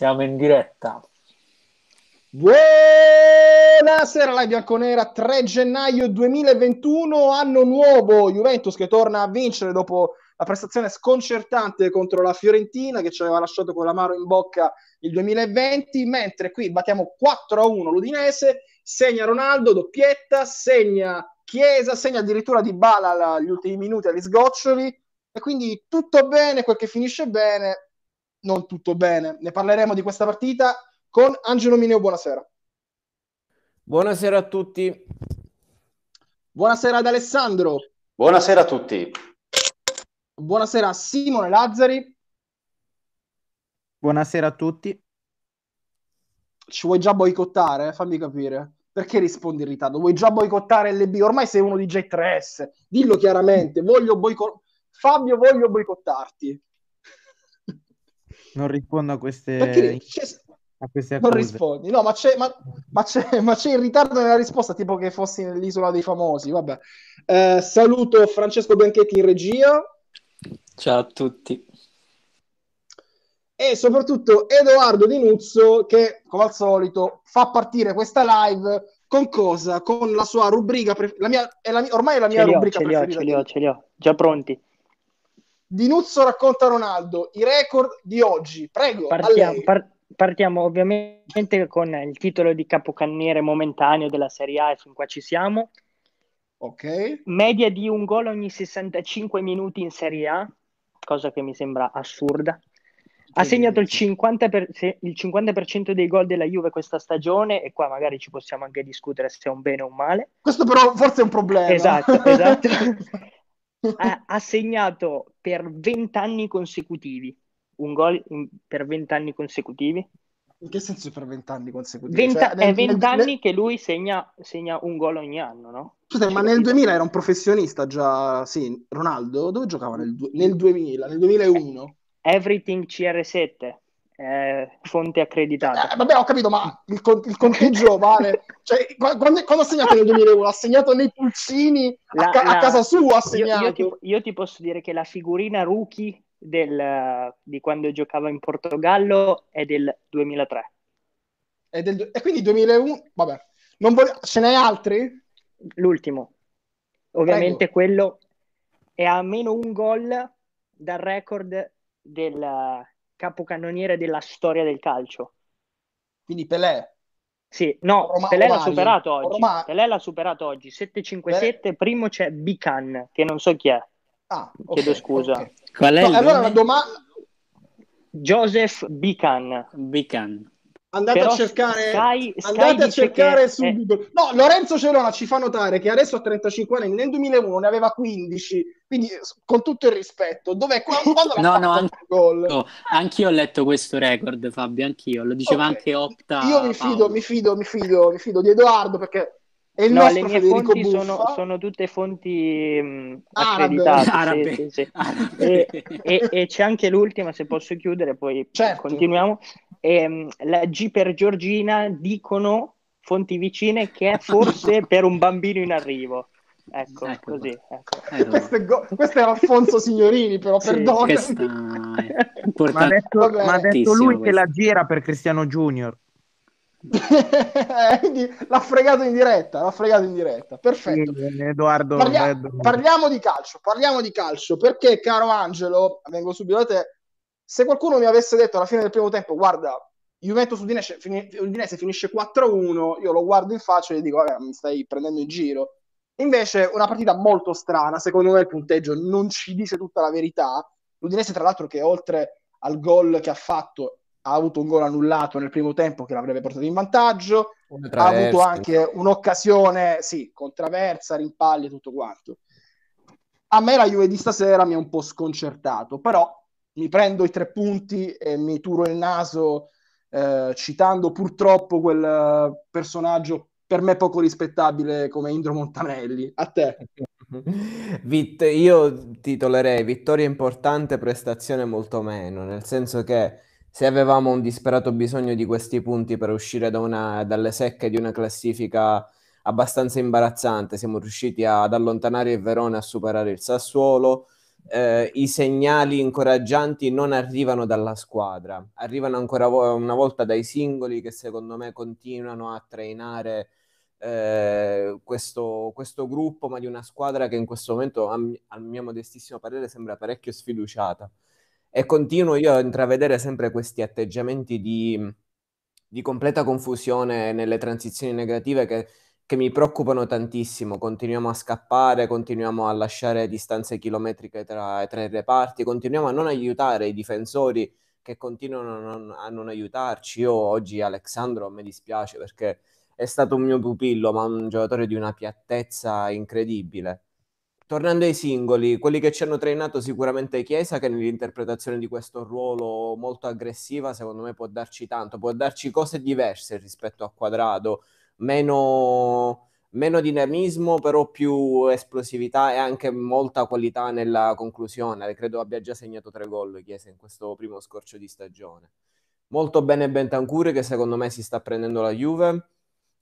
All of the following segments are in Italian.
Siamo in diretta. Buonasera, live bianconera 3 gennaio 2021, anno nuovo, Juventus che torna a vincere dopo la prestazione sconcertante contro la Fiorentina che ci aveva lasciato con l'amaro in bocca il 2020, mentre qui battiamo 4 a 1 l'Udinese, segna Ronaldo, doppietta, segna Chiesa, segna addirittura di Bala agli ultimi minuti agli sgoccioli e quindi tutto bene, quel che finisce bene, non tutto bene. Ne parleremo di questa partita con Angelo Mineo. Buonasera. Buonasera a tutti. Buonasera ad Alessandro. Buonasera a tutti. Buonasera a Simone Lazzari. Buonasera a tutti. Ci vuoi già boicottare? Fammi capire. Perché rispondi in ritardo? Vuoi già boicottare LB? Ormai sei uno di J3S. Dillo chiaramente. Voglio boicottare. Fabio, voglio boicottarti. Non rispondo a queste, a queste. Non rispondi, no, ma c'è, ma, ma, c'è, ma c'è, in ritardo nella risposta, tipo che fossi nell'isola dei famosi. Vabbè. Eh, saluto Francesco Bianchetti in regia. Ciao a tutti. E soprattutto Edoardo Di Nuzzo che, come al solito, fa partire questa live con cosa? Con la sua rubrica, pre- la mia, è la ormai è la mia ce rubrica ce preferita. Li ho, ce li ho, ce li ho, già pronti. Di Nuzzo racconta Ronaldo, i record di oggi. Prego. Partiamo, par- partiamo ovviamente con il titolo di capocannoniere momentaneo della Serie A e fin qua ci siamo. Ok. Media di un gol ogni 65 minuti in Serie A, cosa che mi sembra assurda. Ha segnato il 50%, per, il 50% dei gol della Juve questa stagione e qua magari ci possiamo anche discutere se è un bene o un male. Questo però forse è un problema. Esatto, esatto. ha, segnato per 20 anni consecutivi un gol in, per 20 anni consecutivi. In che senso per 20 anni consecutivi? 20, cioè, nel, è 20 nel, che lui segna, segna, un gol ogni anno, no? Cioè, ma nel 2000 era un professionista già, sì, Ronaldo? Dove giocava nel, nel 2000? Nel 2001? Everything CR7 eh, fonte accreditata. Eh, vabbè, ho capito, ma il, il conteggio vale. Cioè, quando, quando, ha segnato nel 2001? Ha segnato nei pulcini la, a, ca- la, a, casa sua. Ha segnato. Io, io, ti, io, ti, posso dire che la figurina rookie del, di quando giocava in Portogallo è del 2003. È del, e quindi 2001, vabbè, non voglio, ce n'è altri? L'ultimo, ovviamente Prego. quello è a meno un gol dal record del capocannoniere della storia del calcio. Quindi Pelé. Sì, no, Roma- Pelé l'ha superato oggi. Roma- Pelé l'ha superato oggi. 757, Pelé. primo c'è Bican, che non so chi è. Ah, Chiedo scusa. Okay. Qual è no, allora la domanda Joseph Bican. Bican. Andate Però a cercare, Sky, andate Sky a cercare su è... Google. No, Lorenzo Celona ci fa notare che adesso ha 35 anni, nel 2001 ne aveva 15, quindi con tutto il rispetto, dov'è quando no, no, anche, gol? No, anch'io ho letto questo record, Fabio, anch'io, lo diceva okay. anche Opta. Io mi fido, mi fido, mi fido, mi fido di Edoardo perché è il no, nostro le mie Federico fonti sono, sono, tutte fonti mh, accreditate. Arabe. Sì, sì, sì. E, e, e, c'è anche l'ultima, se posso chiudere, poi certo. continuiamo. E, mh, la G per Giorgina dicono fonti vicine che è forse per un bambino in arrivo. Ecco, ecco così. Ecco. Eh, questo, è go- questo, è Alfonso Signorini, però sì, perdonami. Ma ha detto, ma ha detto lui questo. che la gira per Cristiano Junior. Quindi l'ha fregato in diretta, l'ha fregato in diretta. Perfetto. Sì, Edoardo, Parlia- Edoardo. Parliamo di calcio, parliamo di calcio, perché caro Angelo, vengo subito da te, se qualcuno mi avesse detto alla fine del primo tempo, guarda, Juventus Udinese, Udinese finisce 4-1, io lo guardo in faccia e gli dico, vabbè, mi stai prendendo in giro. Invece una partita molto strana, secondo me il punteggio non ci dice tutta la verità. L'Udinese tra l'altro che oltre al gol che ha fatto ha avuto un gol annullato nel primo tempo che l'avrebbe portato in vantaggio, ha avuto anche un'occasione, sì, con traversa, rimpalli e tutto quanto. A me la Juve di stasera mi ha un po' sconcertato, però mi prendo i tre punti e mi turo il naso eh, citando purtroppo quel uh, personaggio per me poco rispettabile come Indro Montanelli. A te. Vit- io titolerei vittoria importante, prestazione molto meno, nel senso che se avevamo un disperato bisogno di questi punti per uscire da una, dalle secche di una classifica abbastanza imbarazzante, siamo riusciti ad allontanare il Verona a superare il Sassuolo. Eh, i segnali incoraggianti non arrivano dalla squadra, arrivano ancora vo- una volta dai singoli che secondo me continuano a trainare eh, questo, questo, gruppo, ma di una squadra che in questo momento, a, al mio modestissimo parere, sembra parecchio sfiduciata. E continuo io a intravedere sempre questi atteggiamenti di, di completa confusione nelle transizioni negative che che mi preoccupano tantissimo. Continuiamo a scappare, continuiamo a lasciare distanze chilometriche tra, tra i reparti, continuiamo a non aiutare i difensori che continuano a non, a non aiutarci. Io oggi Alexandro mi dispiace perché è stato un mio pupillo, ma un giocatore di una piattezza incredibile. Tornando ai singoli, quelli che ci hanno trainato sicuramente Chiesa, che nell'interpretazione di questo ruolo molto aggressiva, secondo me può darci tanto, può darci cose diverse rispetto a Quadrado, meno, meno dinamismo, però più esplosività e anche molta qualità nella conclusione. Credo abbia già segnato tre gol Chiesa in questo primo scorcio di stagione. Molto bene Bentancure che secondo me si sta prendendo la Juve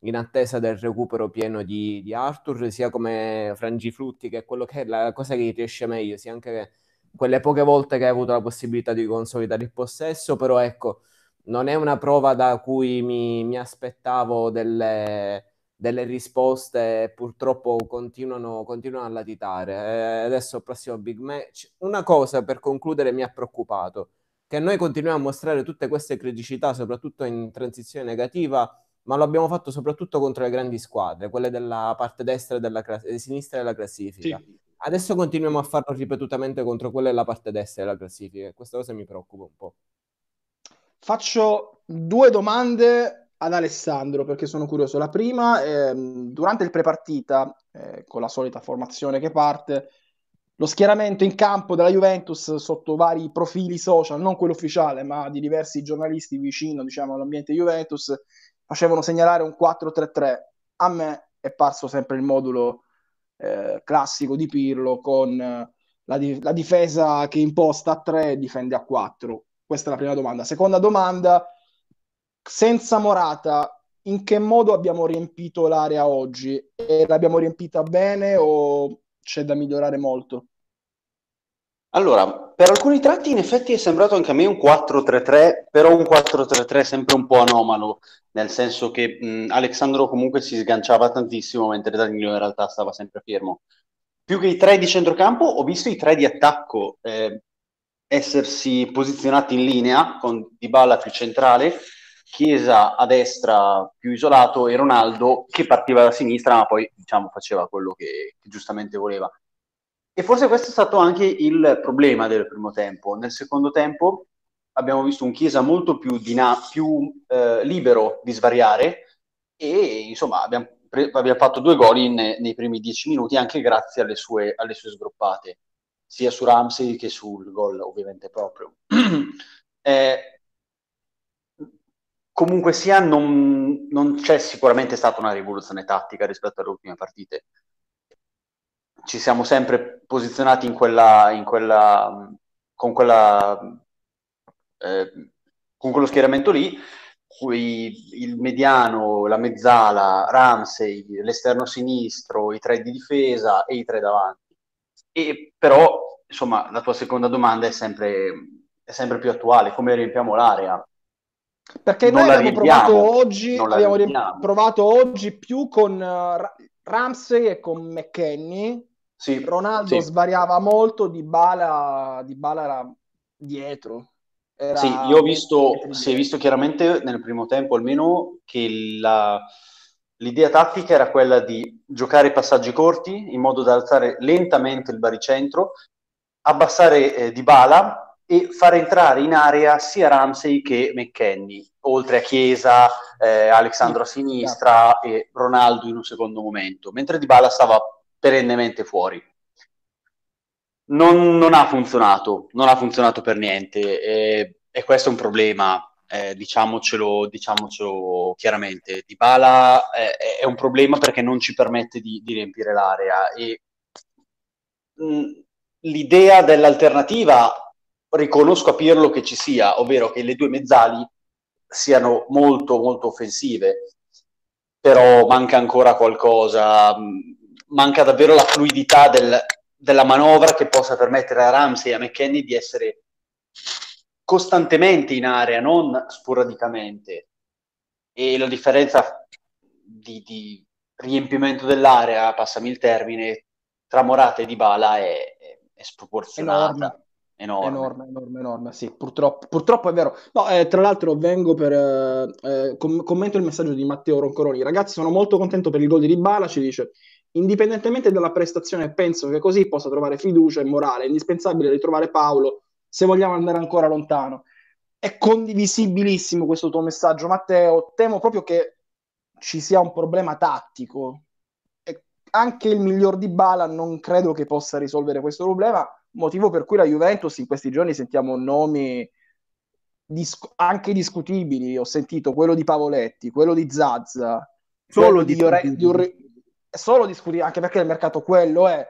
in attesa del recupero pieno di, di Arthur, sia come Frangiflutti, che è quello che è la cosa che riesce meglio, sia anche quelle poche volte che hai avuto la possibilità di consolidare il possesso, però ecco, non è una prova da cui mi, mi aspettavo delle, delle risposte, purtroppo continuano, continuano a latitare. Eh, adesso prossimo big match. Una cosa per concludere mi ha preoccupato, che noi continuiamo a mostrare tutte queste criticità, soprattutto in transizione negativa, ma lo abbiamo fatto soprattutto contro le grandi squadre, quelle della parte destra e della class- sinistra della classifica. Sì. Adesso continuiamo a farlo ripetutamente contro quelle della parte destra della classifica questa cosa mi preoccupa un po'. Faccio due domande ad Alessandro perché sono curioso. La prima, ehm, durante il prepartita, eh, con la solita formazione che parte, lo schieramento in campo della Juventus sotto vari profili social, non quello ufficiale, ma di diversi giornalisti vicino diciamo, all'ambiente Juventus, facevano segnalare un 4-3-3. A me è parso sempre il modulo eh, classico di Pirlo con eh, la, di- la, difesa che imposta a 3 e difende a 4. Questa è la prima domanda. Seconda domanda, senza Morata, in che modo abbiamo riempito l'area oggi? E l'abbiamo riempita bene o c'è da migliorare molto? Allora, per alcuni tratti in effetti è sembrato anche a me un 4-3-3, però un 4-3-3 sempre un po' anomalo, nel senso che mh, Alexandro comunque si sganciava tantissimo mentre Danilo in realtà stava sempre fermo. Più che i tre di centrocampo, ho visto i tre di attacco. Eh, essersi posizionati in linea con Dybala più centrale, Chiesa a destra più isolato e Ronaldo che partiva da sinistra ma poi diciamo faceva quello che, che giustamente voleva. E forse questo è stato anche il problema del primo tempo. Nel secondo tempo abbiamo visto un Chiesa molto più, dina- più eh, libero di svariare e insomma abbiamo, pre- abbiamo fatto due gol in, nei primi dieci minuti anche grazie alle sue, alle sue sgroppate sia su Ramsey che sul gol ovviamente proprio. eh, comunque sia, non, non, c'è sicuramente stata una rivoluzione tattica rispetto alle ultime partite. Ci siamo sempre posizionati in quella, in quella, con, quella eh, con quello schieramento lì, cui il mediano, la mezzala, Ramsey, l'esterno sinistro, i tre di difesa e i tre davanti e però, insomma, la tua seconda domanda è sempre, è sempre più attuale, come riempiamo l'area? Perché non noi abbiamo provato oggi, abbiamo riempiamo. provato oggi più con uh, Ramsey e con McKenny. Sì, Ronaldo sì. svariava molto, Di Bala, di Bala era dietro. Era sì, io ho visto, si è visto chiaramente nel primo tempo almeno che la, L'idea tattica era quella di giocare passaggi corti in modo da alzare lentamente il baricentro, abbassare eh, Di Bala e far entrare in area sia Ramsey che McKenny, oltre a Chiesa, eh, Alessandro a sinistra e Ronaldo in un secondo momento, mentre Di Bala stava perennemente fuori. Non, non, ha funzionato, non ha funzionato per niente e, e questo è un problema eh, diciamocelo, diciamocelo chiaramente. Dybala è, è, un problema perché non ci permette di, di riempire l'area e mh, mm, l'idea dell'alternativa riconosco a Pirlo che ci sia, ovvero che le due mezzali siano molto molto offensive, però manca ancora qualcosa, mm, manca davvero la fluidità del, della manovra che possa permettere a Ramsey e a McKenny di essere costantemente in area, non sporadicamente. E la differenza di, di riempimento dell'area, passami il termine, tra Morata e Dybala è, è, è sproporzionata. Enorme. Enorme. enorme, enorme, sì, purtroppo, purtroppo è vero. No, eh, tra l'altro vengo per... Eh, eh, com- commento il messaggio di Matteo Roncoroni. Ragazzi, sono molto contento per il gol di Dybala, ci dice, indipendentemente dalla prestazione, penso che così possa trovare fiducia e morale. È indispensabile ritrovare Paolo se vogliamo andare ancora lontano. È condivisibilissimo questo tuo messaggio, Matteo. Temo proprio che ci sia un problema tattico. E anche il miglior di Bala non credo che possa risolvere questo problema, motivo per cui la Juventus in questi giorni sentiamo nomi dis- anche discutibili. Ho sentito quello di Pavoletti, quello di Zazza, solo di, Iore- di Ur- solo discutibili, anche perché il mercato quello è.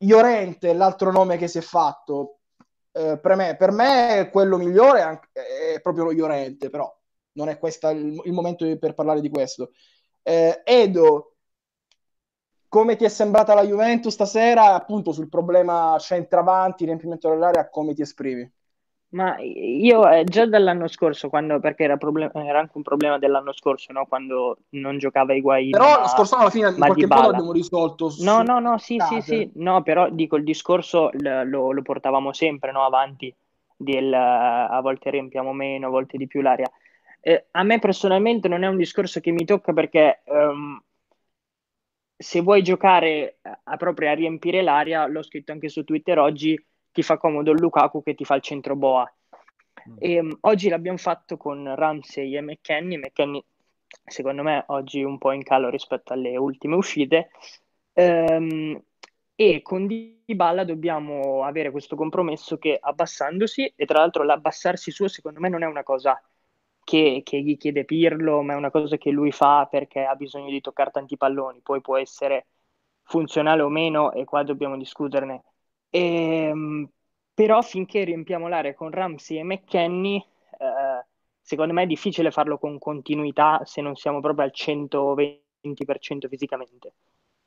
Iorente, l'altro nome che si è fatto, eh, per, me, per me quello migliore è, anche, è proprio lo Iorente, però non è questo il, il, momento per parlare di questo. Eh, Edo, come ti è sembrata la Juventus stasera? Appunto sul problema centravanti, riempimento dell'area, come ti esprimi? Ma io eh, già dall'anno scorso, quando, perché era, problem- era, anche un problema dell'anno scorso, no? quando non giocava Higuain. Però lo scorso alla fine in qualche modo abbiamo risolto. No, no, no, sì, sì, sì, no, però dico il discorso lo, lo portavamo sempre no, avanti, del, a volte riempiamo meno, a volte di più l'aria. Eh, a me personalmente non è un discorso che mi tocca perché um, se vuoi giocare a, proprio a riempire l'aria, l'ho scritto anche su Twitter oggi, ti fa comodo il Lukaku che ti fa il centro boa. Mm. E, um, oggi l'abbiamo fatto con Ramsey e McKenny. McKenny, secondo me, oggi un po' in calo rispetto alle ultime uscite. Um, e con Dybala dobbiamo avere questo compromesso che abbassandosi, e tra l'altro l'abbassarsi suo secondo me non è una cosa che, che, gli chiede Pirlo, ma è una cosa che lui fa perché ha bisogno di toccare tanti palloni, poi può essere funzionale o meno e qua dobbiamo discuterne e, ehm, però finché riempiamo l'area con Ramsey e McKenny, eh, secondo me è difficile farlo con continuità se non siamo proprio al 120% fisicamente.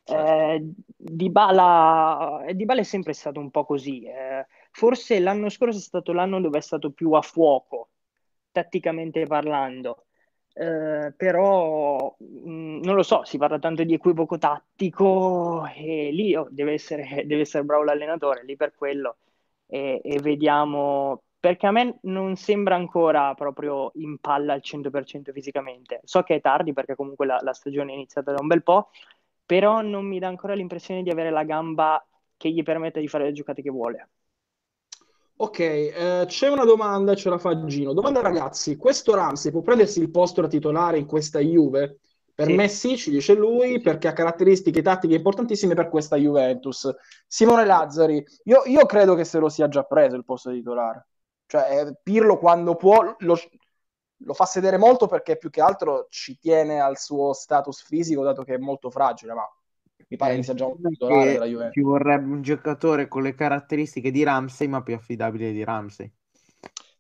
Certo. Eh, Dybala, Dybala è sempre stato un po' così. Eh, forse l'anno scorso è stato l'anno dove è stato più a fuoco, tatticamente parlando. Eh, però mh, mm, non lo so, si parla tanto di equivoco tattico e lì oh, deve, essere, deve, essere, bravo l'allenatore, lì per quello. E, e, vediamo, perché a me non sembra ancora proprio in palla al 100% fisicamente, so che è tardi perché comunque la, la stagione è iniziata da un bel po', però non mi dà ancora l'impressione di avere la gamba che gli permetta di fare le giocate che vuole. Ok, eh, c'è una domanda, ce la fa Gino. Domanda ragazzi, questo Ramsey può prendersi il posto da titolare in questa Juve? Per sì. me sì, ci dice lui, perché ha caratteristiche tattiche importantissime per questa Juventus. Simone Lazzari, io, io credo che se lo sia già preso il posto di titolare. Cioè, eh, Pirlo quando può lo, lo, fa sedere molto perché più che altro ci tiene al suo status fisico, dato che è molto fragile, ma mi pare eh, che sia già un titolare della Juventus. Ci vorrebbe un giocatore con le caratteristiche di Ramsey, ma più affidabile di Ramsey.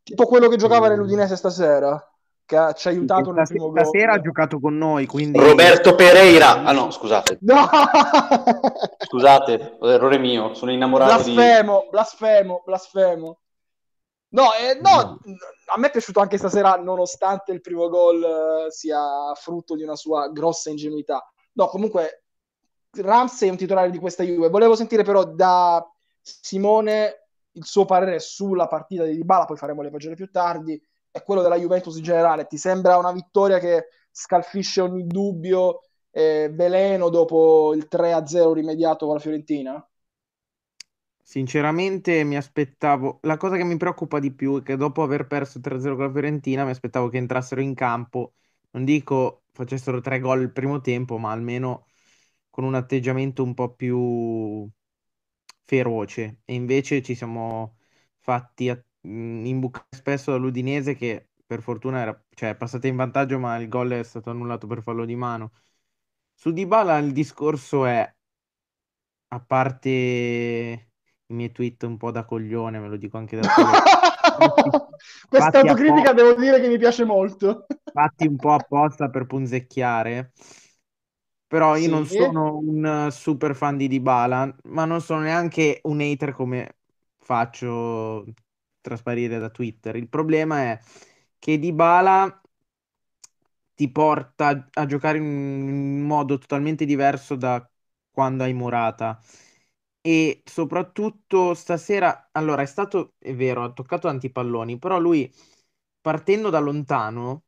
Tipo quello che giocava nell'Udinese stasera, che ci ha aiutato sì, nel primo gol. Stasera ha giocato con noi, quindi... Roberto Pereira. Ah no, scusate. No! scusate, errore mio, sono innamorato blasfemo, di... Blasfemo, blasfemo, No, eh, no, a me è piaciuto anche stasera, nonostante il primo gol eh, sia frutto di una sua grossa ingenuità. No, comunque Ramsey è un titolare di questa Juve. Volevo sentire però da Simone il suo parere sulla partita di Dybala, poi faremo le pagine più tardi, e quello della Juventus in generale. Ti sembra una vittoria che scalfisce ogni dubbio, eh, veleno dopo il 3-0 rimediato con la Fiorentina? Sinceramente mi aspettavo, la cosa che mi preoccupa di più è che dopo aver perso 3-0 con la Fiorentina mi aspettavo che entrassero in campo, non dico facessero tre gol il primo tempo, ma almeno con un atteggiamento un po' più feroce e invece ci siamo fatti a- imbucare spesso dall'Udinese che per fortuna era, cioè, è passata in vantaggio ma il gol è stato annullato per fallo di mano. Su Dybala il discorso è, a parte i miei tweet un po' da coglione, me lo dico anche da solo. Questa autocritica devo dire che mi piace molto. Fatti un po' apposta per punzecchiare. Però io Sì. non sono un super fan di Dybala, ma non sono neanche un hater come faccio trasparire da Twitter. Il problema è che Dybala ti porta a giocare in modo totalmente diverso da quando hai Morata. E soprattutto stasera, allora è stato, è vero, ha toccato tanti palloni, però lui partendo da lontano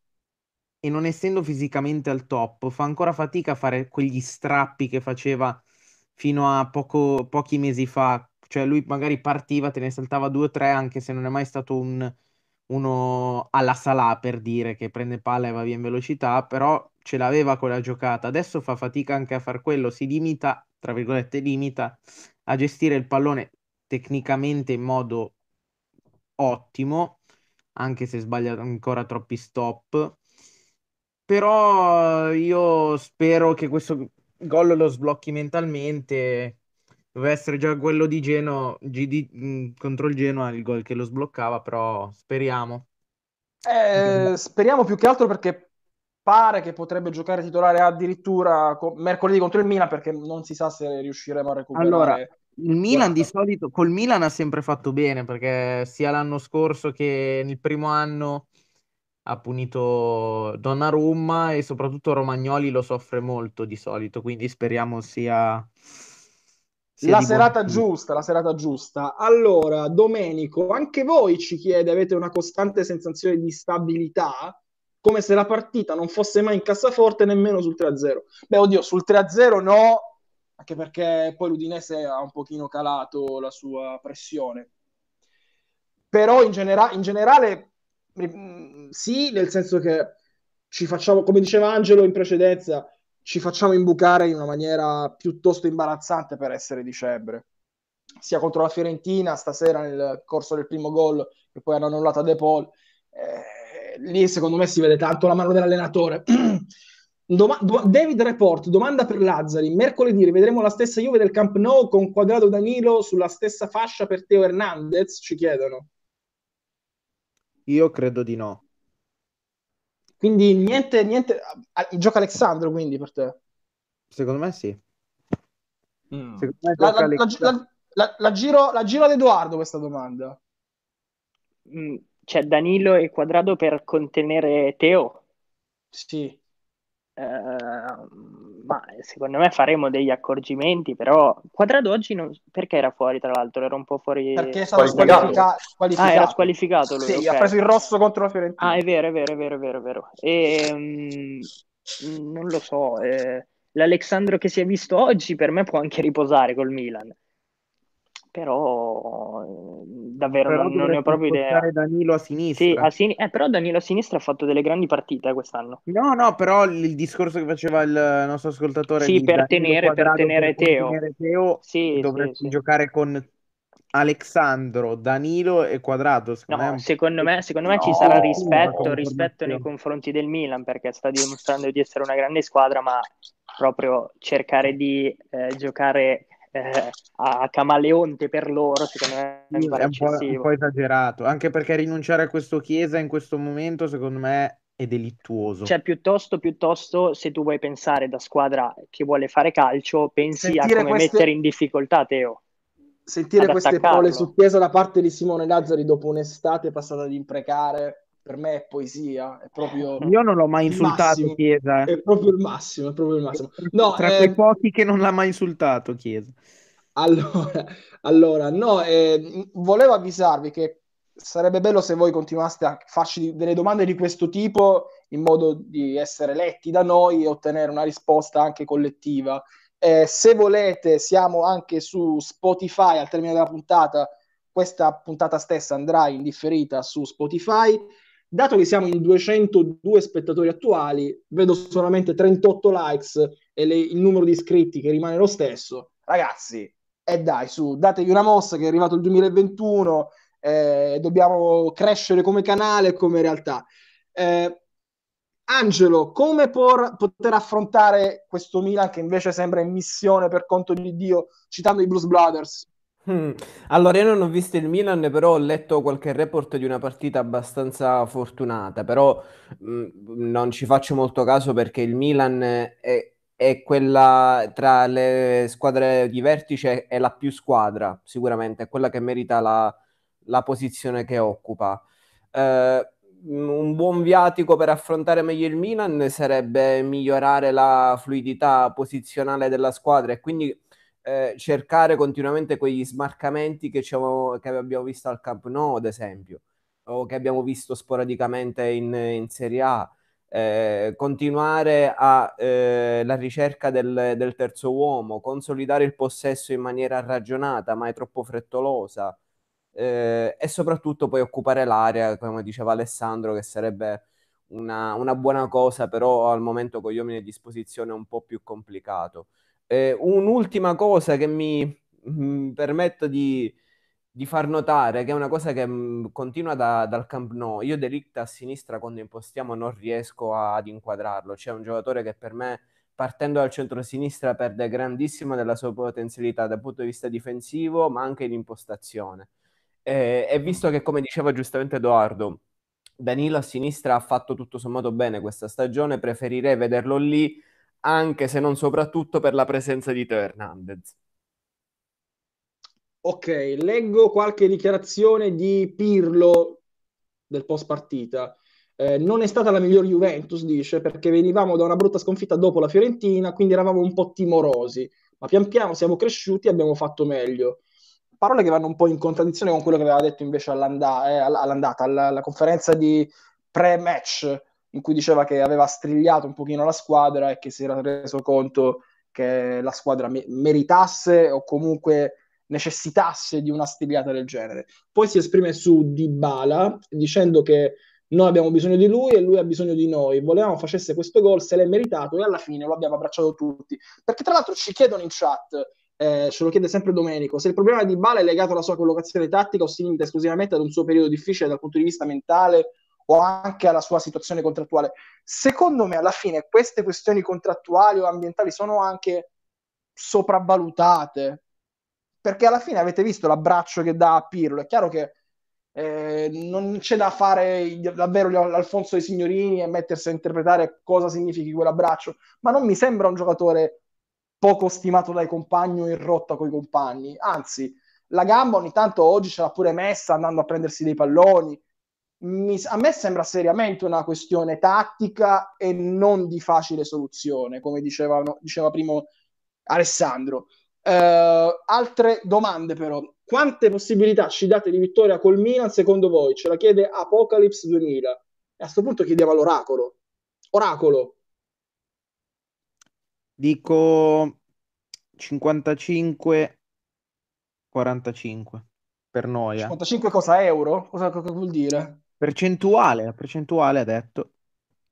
e non essendo fisicamente al top, fa ancora fatica a fare quegli strappi che faceva fino a poco- pochi mesi fa. Cioè lui magari partiva, te ne saltava due o tre, anche se non è mai stato un, uno alla Salah per dire che prende palla e va via in velocità, però ce l'aveva quella giocata. Adesso fa fatica anche a far quello, si limita, tra virgolette, limita a gestire il pallone tecnicamente in modo ottimo, anche se sbaglia ancora troppi stop. Però io spero che questo gol lo sblocchi mentalmente. Doveva essere già quello di Genoa, GD, mh, contro il Genoa, il gol che lo sbloccava, però speriamo. Eh, speriamo più che altro perché pare che potrebbe giocare titolare addirittura co- mercoledì contro il Milan perché non si sa se riusciremo a recuperare. Allora, il Milan di Guarda. solito col Milan ha sempre fatto bene perché sia l'anno scorso che nel primo anno ha punito Donnarumma e soprattutto Romagnoli lo soffre molto di solito, quindi speriamo sia, sia La buon serata augurio. giusta, la serata giusta. Allora, Domenico, anche voi ci chiede, avete una costante sensazione di stabilità, come se la partita non fosse mai in cassaforte nemmeno sul 3-0. Beh, oddio, sul 3-0 no, anche perché poi l'Udinese ha un pochino calato la sua pressione. Però in, genera- in generale sì, nel senso che ci facciamo, come diceva Angelo in precedenza, ci facciamo imbucare in una maniera piuttosto imbarazzante per essere dicembre. Sia contro la Fiorentina stasera nel corso del primo gol, che poi hanno annullato a De Paul. Eh, lì secondo me si vede tanto la mano dell'allenatore. Doma- do- David Report, domanda per Lazzari. Mercoledì rivedremo la stessa Juve del Camp Nou con Quadrado Danilo sulla stessa fascia per Teo Hernandez? Ci chiedono. Io credo di no. Quindi niente, niente. Gioca Alessandro quindi per te. Secondo me sì. Mm. Secondo me la- la- la- la giro, la giro ad Edoardo questa domanda. Mm, C'è Danilo e Quadrado per contenere Teo. Sì. Eh, ma secondo me faremo degli accorgimenti, però Quadrado oggi non... perché era fuori tra l'altro? Era un po' fuori... Perché è stato Squalificato. squalifica- squalificato. Ah, era squalificato lui, Sì, ok. ha preso il rosso contro la Fiorentina. Ah, è vero, è vero, è vero, è vero, è vero. E, mm, non lo so, eh, l'Alexandro che si è visto oggi per me può anche riposare col Milan, però eh, davvero Però non, non ne ho proprio idea. Danilo a sinistra. Sì, a sin- eh, però Danilo a sinistra ha fatto delle grandi partite eh, quest'anno. No, no, però il, discorso che faceva il nostro ascoltatore Sì, per tenere- per tenere Teo. contenere Teo, Sì, dovresti sì, sì. giocare con Alexandro, Danilo e Quadrado. Secondo me No, un- secondo me, secondo me ci sarà rispetto, rispetto nei confronti del Milan perché sta dimostrando di essere una grande squadra, ma proprio cercare di eh, giocare eh, a camaleonte per loro, secondo me è Sì, un po' è un po', un po' esagerato, anche perché rinunciare a questo Chiesa in questo momento, secondo me, è delittuoso. Cioè, piuttosto, piuttosto, se tu vuoi pensare da squadra che vuole fare calcio, pensi a Sentire come queste- mettere in difficoltà Teo. Sentire queste parole su Chiesa da parte di Simone Lazzari dopo un'estate passata ad imprecare, per me è poesia, è proprio Io non l'ho mai insultato, massimo. Chiesa. eh. È proprio il massimo, è proprio il massimo. No, Tra eh, quei pochi che non l'ha mai insultato, Chiesa. Allora, allora, no, eh, volevo avvisarvi che sarebbe bello se voi continuaste a farci delle domande di questo tipo in modo di essere letti da noi e ottenere una risposta anche collettiva. Eh, se volete, siamo anche su Spotify al termine della puntata. Questa puntata stessa andrà in differita su Spotify. Dato che siamo in 202 spettatori attuali, vedo solamente 38 likes e le- il numero di iscritti che rimane lo stesso. Ragazzi, e dai, su, datevi una mossa che è arrivato il 2021, eh, dobbiamo crescere come canale e come realtà. Eh, Angelo, come por- poter affrontare questo Milan che invece sembra in missione per conto di Dio, citando i Blues Brothers? Hmm. Allora, io non ho visto il Milan, però ho letto qualche report di una partita abbastanza fortunata, però mh, non ci faccio molto caso perché il Milan è è quella tra le squadre di vertice è la più squadra, sicuramente, è quella che merita la, la posizione che occupa. Eh, un buon viatico per affrontare meglio il Milan sarebbe migliorare la fluidità posizionale della squadra e quindi eh, cercare continuamente quegli smarcamenti che, che, abbiamo visto al Camp Nou, ad esempio, o che abbiamo visto sporadicamente in, in Serie A. Eh, continuare alla eh, ricerca del, del, terzo uomo, consolidare il possesso in maniera ragionata, mai troppo frettolosa, eh, e soprattutto poi occupare l'area, come diceva Alessandro, che sarebbe una, una, buona cosa, però al momento con gli uomini a disposizione è un po' più complicato. Eh, un'ultima cosa che mi mh, mm, permetto di, di, far notare, che è una cosa che mh, mm, continua da, dal Camp Nou, io Delict a sinistra quando impostiamo non riesco a, ad inquadrarlo, c'è un giocatore che per me partendo dal centro-sinistra perde grandissimo della sua potenzialità dal punto di vista difensivo, ma anche in impostazione. Eh, e visto che, come diceva giustamente Edoardo, Danilo a sinistra ha fatto tutto sommato bene questa stagione, preferirei vederlo lì anche se non soprattutto per la presenza di Teo Hernandez. Ok, leggo qualche dichiarazione di Pirlo del post partita. Eh, non è stata la miglior Juventus, dice, perché venivamo da una brutta sconfitta dopo la Fiorentina, quindi eravamo un po' timorosi, ma pian piano siamo cresciuti e abbiamo fatto meglio. Parole che vanno un po' in contraddizione con quello che aveva detto invece all'anda- eh, all'andata, alla, alla conferenza di pre-match in cui diceva che aveva strigliato un pochino la squadra e che si era reso conto che la squadra me- meritasse o comunque necessitasse di una stigliata del genere. Poi si esprime su Dybala dicendo che noi abbiamo bisogno di lui e lui ha bisogno di noi. Volevamo facesse questo gol, se l'è meritato e alla fine lo abbiamo abbracciato tutti. Perché tra l'altro ci chiedono in chat, eh, ce lo chiede sempre Domenico, se il problema di Bala è legato alla sua collocazione tattica o si limita esclusivamente ad un suo periodo difficile dal punto di vista mentale o anche alla sua situazione contrattuale. Secondo me, alla fine, queste questioni contrattuali o ambientali sono anche sopravvalutate. Perché alla fine avete visto l'abbraccio che dà a Pirlo. È chiaro che eh, non c'è da fare davvero l'Alfonso dei Signorini e mettersi a interpretare cosa significhi quell'abbraccio, ma non mi sembra un giocatore poco stimato dai compagni o in rotta con i compagni. Anzi, la gamba ogni tanto oggi ce l'ha pure messa andando a prendersi dei palloni mi, a me sembra seriamente una questione tattica e non di facile soluzione, come diceva, diceva prima Alessandro. Uh, altre domande però. Quante possibilità ci date di vittoria col Milan secondo voi? Ce la chiede Apocalypse 2000. E a questo punto chiediamo all'oracolo. Oracolo. Dico 55 45 per noi. 55 cosa euro? Cosa, cosa vuol dire? Percentuale, percentuale ha detto.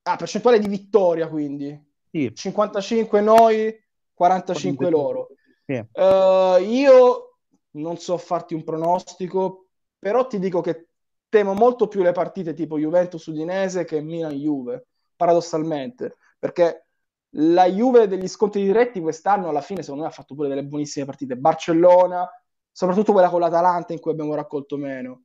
Ah, percentuale di vittoria quindi. Sì. 55 noi, 45 loro. Sì. Uh, io non so farti un pronostico, però ti dico che temo molto più le partite tipo Juventus-Udinese che Milan-Juve, paradossalmente, perché la Juve degli scontri diretti quest'anno alla fine secondo me ha fatto pure delle buonissime partite. Barcellona, soprattutto quella con l'Atalanta in cui abbiamo raccolto meno.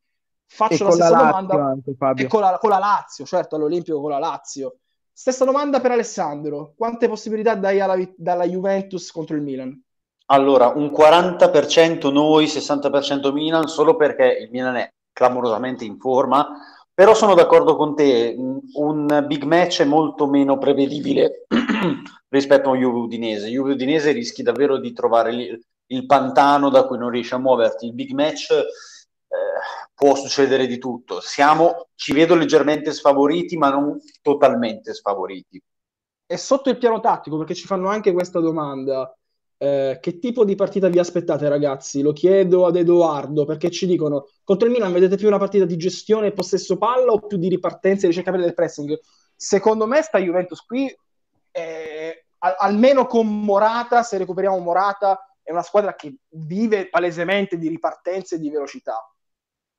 Faccio la stessa la domanda anche, e con la, con la Lazio, certo, all'Olimpico con la Lazio. Stessa domanda per Alessandro. Quante possibilità dai alla, dalla Juventus contro il Milan? Allora, un 40% noi, 60% Milan, solo perché il Milan è clamorosamente in forma, però sono d'accordo con te, un big match è molto meno prevedibile rispetto a un Juve Udinese. Juve Udinese rischi davvero di trovare il, il pantano da cui non riesci a muoverti. Il big match può succedere di tutto. Siamo, ci vedo leggermente sfavoriti, ma non totalmente sfavoriti. E sotto il piano tattico, perché ci fanno anche questa domanda, eh, che tipo di partita vi aspettate, ragazzi? Lo chiedo ad Edoardo, perché ci dicono, contro il Milan vedete più una partita di gestione e possesso palla o più di ripartenza e ricerca del pressing? Secondo me sta Juventus qui, eh, al- almeno con Morata, se recuperiamo Morata, è una squadra che vive palesemente di ripartenza e di velocità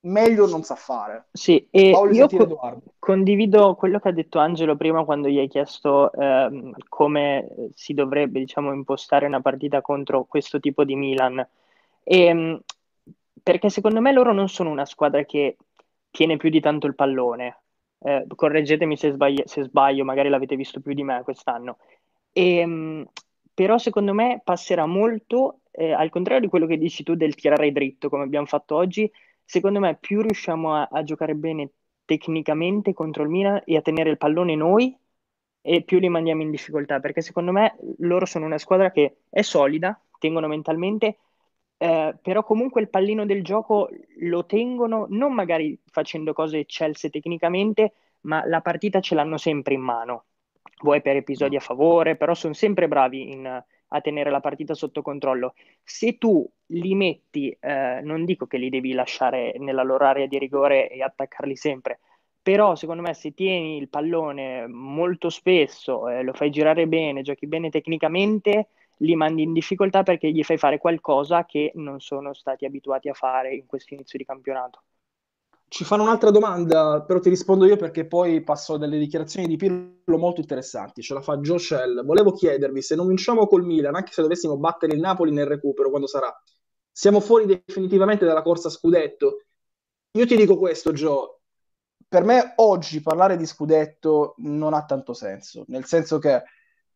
meglio non sa fare. Sì, e io co- condivido quello che ha detto Angelo prima quando gli hai chiesto ehm, come si dovrebbe, diciamo, impostare una partita contro questo tipo di Milan. E, ehm, perché secondo me loro non sono una squadra che tiene più di tanto il pallone. Eh, correggetemi se sbaglio, se sbaglio, magari l'avete visto più di me quest'anno. E, ehm, però secondo me passerà molto, eh, al contrario di quello che dici tu del tirare dritto, come abbiamo fatto oggi, secondo me più riusciamo a, a giocare bene tecnicamente contro il Milan e a tenere il pallone noi, e più li mandiamo in difficoltà, perché secondo me loro sono una squadra che è solida, tengono mentalmente, eh, però comunque il pallino del gioco lo tengono non magari facendo cose eccelse tecnicamente, ma la partita ce l'hanno sempre in mano. Vuoi per episodi a favore, però sono sempre bravi in, a tenere la partita sotto controllo. Se tu li metti, eh, non dico che li devi lasciare nella loro area di rigore e attaccarli sempre, però secondo me se tieni il pallone molto spesso, eh, lo fai girare bene, giochi bene tecnicamente, li mandi in difficoltà perché gli fai fare qualcosa che non sono stati abituati a fare in questo inizio di campionato. Ci fanno un'altra domanda, però ti rispondo io perché poi passo a delle dichiarazioni di Pirlo molto interessanti. Ce la fa Joe Shell. Volevo chiedervi se non vinciamo col Milan, anche se dovessimo battere il Napoli nel recupero quando sarà, siamo fuori definitivamente dalla corsa scudetto. Io ti dico questo, Joe. Per me oggi parlare di scudetto non ha tanto senso, nel senso che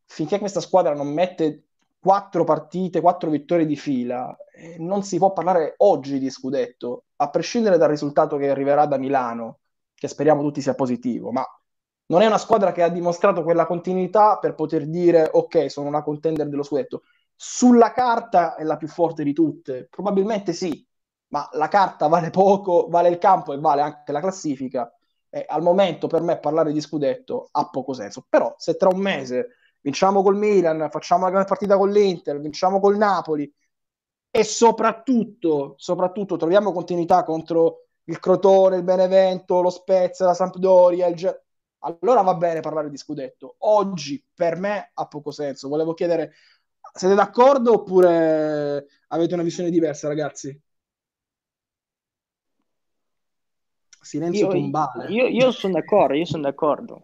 finché questa squadra non mette quattro partite, quattro vittorie di fila, non si può parlare oggi di scudetto, a prescindere dal risultato che arriverà da Milano, che speriamo tutti sia positivo, ma non è una squadra che ha dimostrato quella continuità per poter dire ok, sono una contender dello scudetto. Sulla carta è la più forte di tutte, probabilmente sì, ma la carta vale poco, vale il campo e vale anche la classifica. E al momento per me parlare di scudetto ha poco senso. Però se tra un mese vinciamo col Milan, facciamo la grande partita con l'Inter, vinciamo col Napoli e soprattutto, soprattutto troviamo continuità contro il Crotone, il Benevento, lo Spezia, la Sampdoria, il Ge- allora va bene parlare di scudetto. Oggi per me ha poco senso. Volevo chiedere, siete d'accordo oppure avete una visione diversa, ragazzi? Silenzio io, tombale. Io, io sono d'accordo, io sono d'accordo.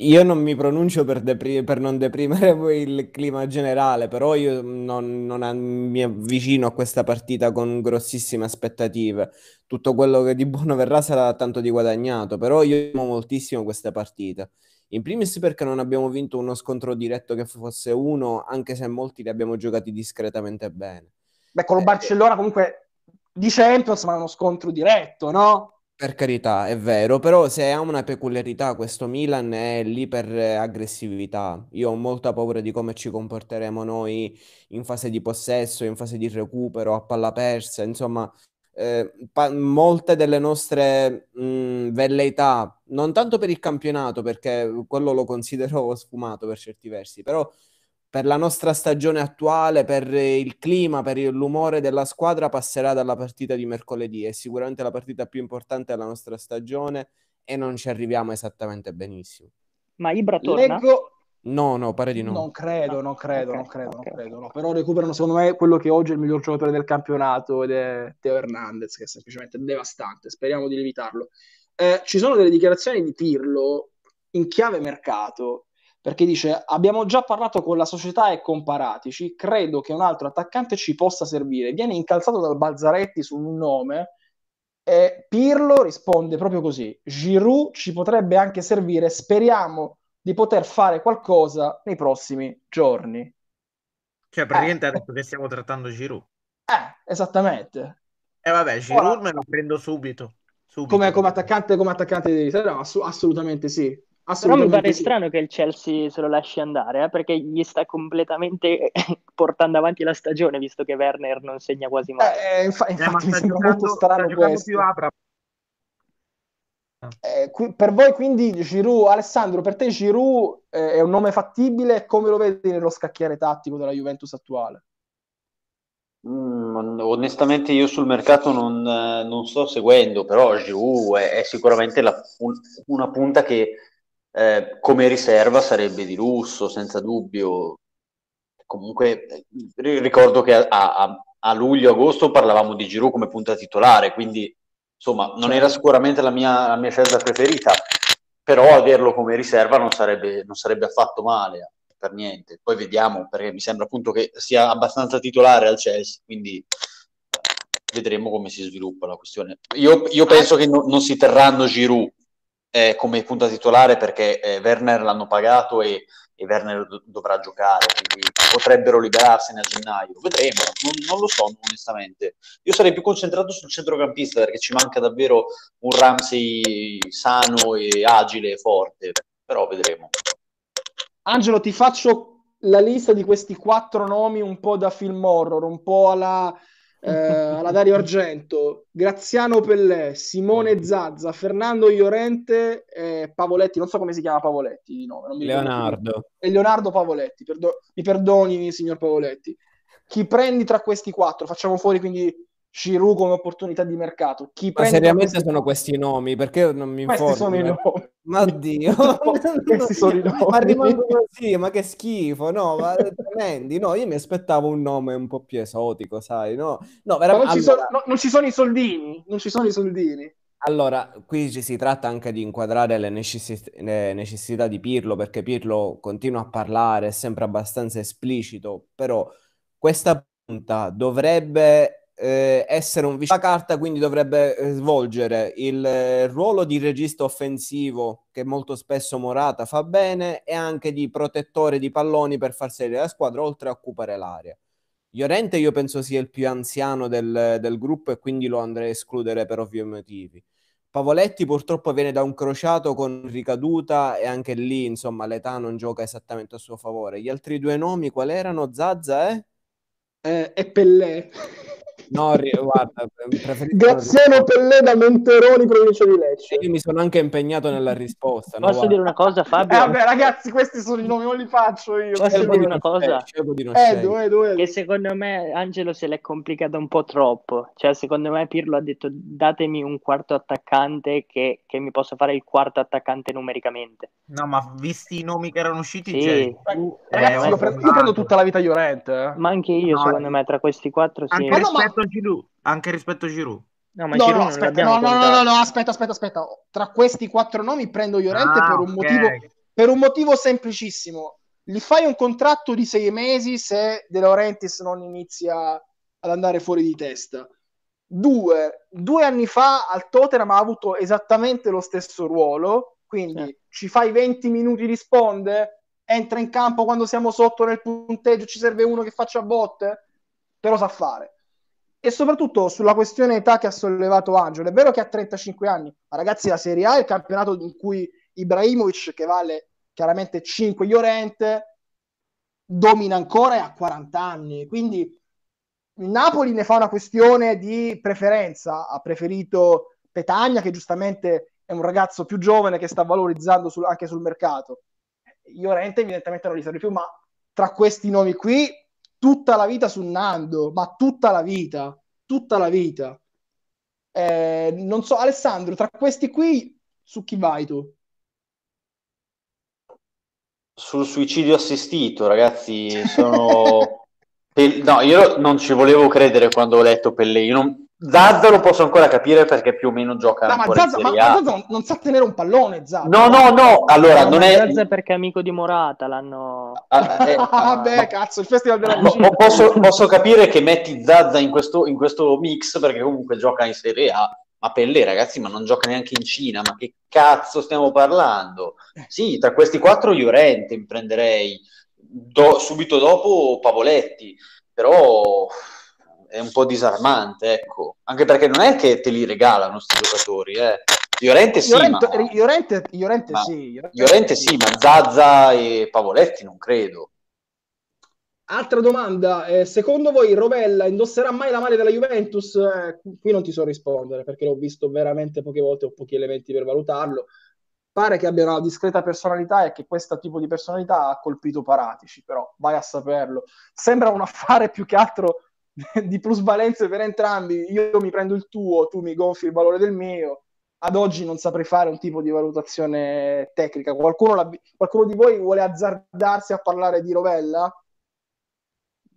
Io non mi pronuncio per, depri- per non deprimere il clima generale, però io non, non a- mi avvicino a questa partita con grossissime aspettative. Tutto quello che di buono verrà sarà tanto di guadagnato, però io amo moltissimo questa partita. In primis perché non abbiamo vinto uno scontro diretto che fosse uno, anche se molti li abbiamo giocati discretamente bene. Beh, con lo Eh, Barcellona comunque di Champions, ma uno scontro diretto, no? Per carità, è vero, però se ha una peculiarità, questo Milan è lì per eh, aggressività. Io ho molta paura di come ci comporteremo noi in fase di possesso, in fase di recupero, a palla persa, insomma, eh, pa- molte delle nostre mh, velleità, non tanto per il campionato, perché quello lo considero sfumato per certi versi, però per la nostra stagione attuale, per il clima, per l'umore della squadra, passerà dalla partita di mercoledì. È sicuramente la partita più importante della nostra stagione e non ci arriviamo esattamente benissimo. Ma Ibra torna? Leggo... No, no, pare di no. Non credo, non credo, ok, non credo, ok, non credo. no. Però recuperano secondo me quello che oggi è il miglior giocatore del campionato ed è Teo Hernandez, che è semplicemente devastante. Speriamo di evitarlo. Eh, ci sono delle dichiarazioni di Pirlo in chiave mercato, perché dice abbiamo già parlato con la società e con Paratici, credo che un altro attaccante ci possa servire. Viene incalzato dal Balzaretti su un nome e Pirlo risponde proprio così, Giroud ci potrebbe anche servire, speriamo di poter fare qualcosa nei prossimi giorni. Cioè, praticamente Eh. ha detto che stiamo trattando Giroud. Eh, esattamente. E vabbè, Giroud Ora- me lo prendo subito. subito. Come, come attaccante, come attaccante di no, ass- assolutamente sì. Però mi pare sì. strano che il Chelsea se lo lasci andare, eh, perché gli sta completamente portando avanti la stagione, visto che Werner non segna quasi mai. Eh, Eh, ma infatti mi sta sembra molto strano questo. più Abra. Eh, qui- per voi quindi Giroud, Alessandro, per te Giroud eh, è un nome fattibile? Come lo vedi nello scacchiere tattico della Juventus attuale? Mm, onestamente io sul mercato non, eh, non sto seguendo, però Giroud è, è sicuramente la- un- una punta che eh, come riserva sarebbe di lusso, senza dubbio. Comunque eh, ri- ricordo che a, a- a luglio-agosto parlavamo di Giroud come punta titolare, quindi insomma non era sicuramente la mia, la mia scelta preferita, però averlo come riserva non sarebbe, non sarebbe affatto male per niente. Poi vediamo, perché mi sembra appunto che sia abbastanza titolare al Chelsea, quindi vedremo come si sviluppa la questione. Io, io penso che no- non si terranno Giroud eh, come punta titolare perché eh, Werner l'hanno pagato e e Werner do- dovrà giocare, quindi potrebbero liberarsene a gennaio. Vedremo, non, non, lo so onestamente. Io sarei più concentrato sul centrocampista perché ci manca davvero un Ramsey sano e agile e forte, però vedremo. Angelo, ti faccio la lista di questi quattro nomi un po' da film horror, un po' alla, eh, alla Dario Argento, Graziano Pellè, Simone Zazza, Fernando Iorente e Pavoletti, non so come si chiama Pavoletti nome. Leonardo. E Leonardo Pavoletti, Perdo- mi perdoni signor Pavoletti. Chi prendi tra questi quattro? Facciamo fuori quindi Giroud come opportunità di mercato. Chi Ma seriamente questi... sono questi nomi? Perché non mi informo? Questi sono i nomi. Ma Dio, questi sono i nomi. Ma rimango così, ma che schifo, no, ma tremendi, no, io mi aspettavo un nome un po' più esotico, sai, no? No, veramente... non, ci allora... sono, no, non ci sono i soldini, non ci sono i soldini. Allora, qui ci si tratta anche di inquadrare le, necessi- le necessità di Pirlo, perché Pirlo continua a parlare, è sempre abbastanza esplicito, però questa punta dovrebbe eh, essere un carta, quindi dovrebbe eh, svolgere il eh, ruolo di regista offensivo che molto spesso Morata fa bene e anche di protettore di palloni per far salire la squadra oltre a occupare l'area. Llorente io penso sia il più anziano del, del gruppo e quindi lo andrei a escludere per ovvi motivi. Pavoletti purtroppo viene da un crociato con ricaduta e anche lì insomma l'età non gioca esattamente a suo favore. Gli altri due nomi quali erano? Zazza e? Eh, e Pellè. No, guarda, preferisco... Graziano Pellè da Monteroni, provincia di Lecce. Io mi sono anche impegnato nella risposta. Posso no, dire una cosa, Fabio? Eh, vabbè, ragazzi, questi sono i nomi, non li faccio io. Posso dire una cosa? Edo, Edo, Edo. Che secondo me Angelo se l'è complicata un po' troppo. Cioè, secondo me Pirlo ha detto datemi un quarto attaccante che, che mi possa fare il quarto attaccante numericamente. No, ma visti i nomi che erano usciti, sì. cioè, ragazzi, io, prendo, io, prendo, tutta la vita Llorente. Eh. Ma anche io, no, secondo me, tra questi quattro sì. Anche rispetto a Giroud. Anche rispetto a Giroud. No, ma no, Giroud no, aspetta, no, no, no, no, no, aspetta, aspetta, aspetta. Tra questi quattro nomi prendo Llorente ah, per, un okay. motivo, per un motivo semplicissimo. Gli fai un contratto di sei mesi se De Laurentiis non inizia ad andare fuori di testa. Due, due anni fa al Tottenham ha avuto esattamente lo stesso ruolo, quindi sì. ci fai 20 minuti, risponde, entra in campo quando siamo sotto nel punteggio, ci serve uno che faccia botte, te lo sa fare e soprattutto sulla questione età che ha sollevato Angelo. È vero che ha 35 anni, ma ragazzi, la Serie A è il campionato in cui Ibrahimovic, che vale chiaramente 5 Llorente, domina ancora e ha 40 anni. Quindi il Napoli ne fa una questione di preferenza. Ha preferito Petagna, che giustamente è un ragazzo più giovane che sta valorizzando sul, anche sul mercato. Llorente evidentemente non li serve più, ma tra questi nomi qui tutta la vita su Nando, ma tutta la vita, tutta la vita. Eh, non so, Alessandro, tra questi qui, su chi vai tu? Sul suicidio assistito, ragazzi, sono... no, io non ci volevo credere quando ho letto Pelle, io non, Zazza lo posso ancora capire perché più o meno gioca no, ma Zazza, ma, ma Zazza non, non, sa tenere un pallone Zazza. no no no allora no, non è Zazza perché è amico di Morata l'hanno ah, eh, vabbè ah, cazzo il festival della no, posso, posso, capire che metti Zazza in questo, in questo mix perché comunque gioca in Serie A ma Pelle ragazzi ma non gioca neanche in Cina ma che cazzo stiamo parlando? Sì tra questi quattro Llorente mi prenderei Do, subito dopo Pavoletti però è un po' disarmante, ecco. Anche perché non è che te li regalano questi giocatori, eh. Llorente sì, Llorente, ma... Llorente, Llorente ma... sì. Llorente, Llorente sì, ma Zazza e Pavoletti non credo. Altra domanda, eh, secondo voi Rovella indosserà mai la maglia della Juventus? Eh, qui non ti so rispondere perché l'ho visto veramente poche volte, ho pochi elementi per valutarlo. Pare che abbia una discreta personalità e che questo tipo di personalità ha colpito Paratici, però vai a saperlo. Sembra un affare più che altro di plusvalenze per entrambi, io mi prendo il tuo, tu mi gonfi il valore del mio. Ad oggi non saprei fare un tipo di valutazione tecnica. Qualcuno, qualcuno di voi vuole azzardarsi a parlare di Rovella?